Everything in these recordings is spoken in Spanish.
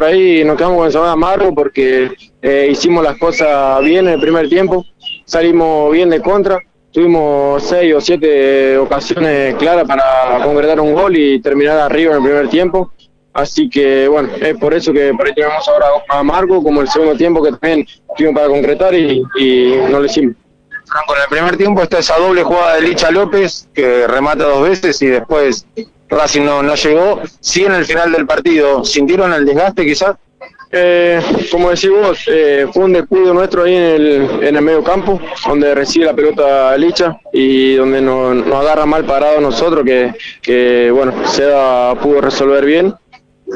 por ahí nos quedamos con el sabor amargo porque eh, hicimos las cosas bien en el primer tiempo, salimos bien de contra, tuvimos seis o siete ocasiones claras para concretar un gol y terminar arriba en el primer tiempo. Así que bueno, es por eso que por ahí tenemos ahora amargo, como el segundo tiempo que también tuvimos para concretar y, y no lo hicimos. Franco, en el primer tiempo está esa doble jugada de Licha López que remata dos veces y después Racing no, no llegó. Sí en el final del partido, ¿sintieron el desgaste quizás? Eh, como decís vos, eh, fue un descuido nuestro ahí en el, en el medio campo, donde recibe la pelota Licha y donde nos, nos agarra mal parado nosotros, que, que bueno, Seda pudo resolver bien.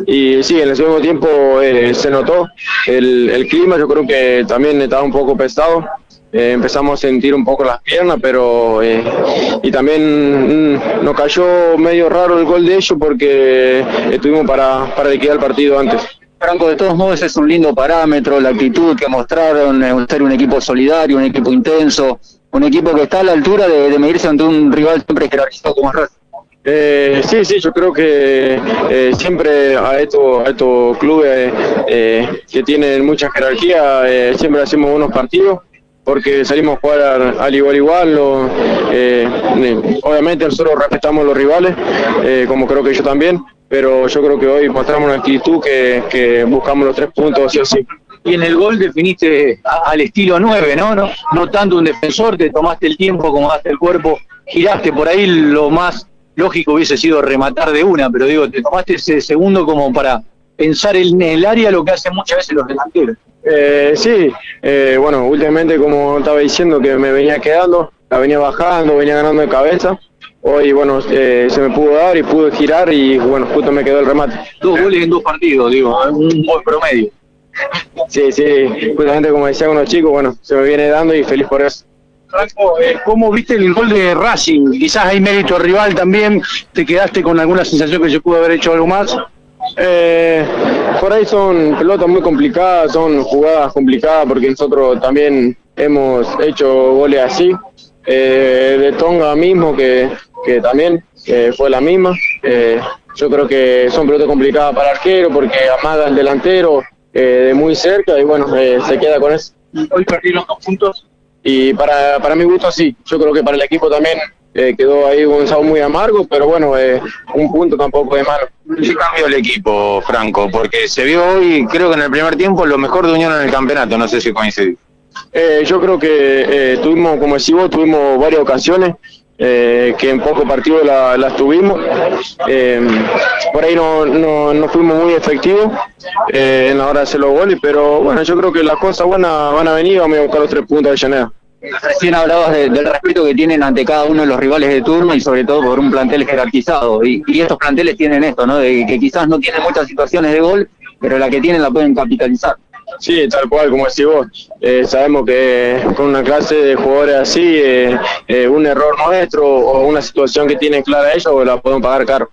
Y sí, en el segundo tiempo eh, se notó el, el clima, yo creo que también estaba un poco pesado, eh, empezamos a sentir un poco las piernas, pero eh, y también mm, nos cayó medio raro el gol de ellos porque estuvimos para, para liquidar el partido antes. Franco, de todos modos es un lindo parámetro, la actitud que mostraron, eh, ser un equipo solidario, un equipo intenso, un equipo que está a la altura de, de medirse ante un rival siempre jerarquizado como Racing. Eh, sí, sí, yo creo que eh, siempre a estos, a estos clubes eh, que tienen mucha jerarquía, eh, siempre hacemos buenos partidos porque salimos a jugar al, al igual igual. Lo, eh, eh, obviamente nosotros respetamos los rivales, eh, como creo que ellos también, pero yo creo que hoy mostramos una actitud que, que buscamos los tres puntos sí o sí. Y en el gol definiste al estilo 9, ¿no? ¿no? No tanto un defensor, te tomaste el tiempo, acomodaste el cuerpo, giraste por ahí, lo más lógico hubiese sido rematar de una, pero digo, te tomaste ese segundo como para pensar en el área lo que hacen muchas veces los delanteros. Eh, sí, eh, bueno, últimamente como estaba diciendo que me venía quedando, la venía bajando, venía ganando de cabeza. Hoy, bueno, eh, se me pudo dar y pude girar y, bueno, justo me quedó el remate. Dos goles en dos partidos, digo, un gol promedio. Sí, sí, justamente como decía unos chicos, bueno, se me viene dando y feliz por eso. Franco, eh, ¿cómo viste el gol de Racing? Quizás hay mérito rival también, te quedaste con alguna sensación que se pudo haber hecho algo más. Eh, por ahí son pelotas muy complicadas, son jugadas complicadas porque nosotros también hemos hecho goles así. Eh, de Tonga mismo, que, que también eh, fue la misma. Eh, yo creo que son pelotas complicadas para el arquero porque amaga el delantero eh, de muy cerca y bueno, eh, se queda con eso. Hoy perdieron dos puntos. Y para, para mi gusto sí, yo creo que para el equipo también quedó ahí un sabor muy amargo, pero bueno, eh, un punto tampoco es malo. ¿Qué cambió el equipo, Franco? Porque se vio hoy, creo que en el primer tiempo, lo mejor de Unión en el campeonato, no sé si coincide. Eh, yo creo que eh, tuvimos, como decís vos, tuvimos varias ocasiones eh, que en pocos partidos la- las tuvimos. Eh, por ahí no, no, no fuimos muy efectivos eh, en la hora de hacer los goles, pero bueno, yo creo que las cosas buenas van a venir, vamos a buscar los tres puntos de Llaneda. Recién hablabas de- del respeto que tienen ante cada uno de los rivales de turno y sobre todo por un plantel jerarquizado. Y, estos planteles tienen esto, ¿no? De que quizás no tienen muchas situaciones de gol, pero la que tienen la pueden capitalizar. Sí, tal cual, como decís vos. Eh, sabemos que con una clase de jugadores así, eh, eh, un error nuestro o una situación que tienen clara ellos, la podemos pagar caro.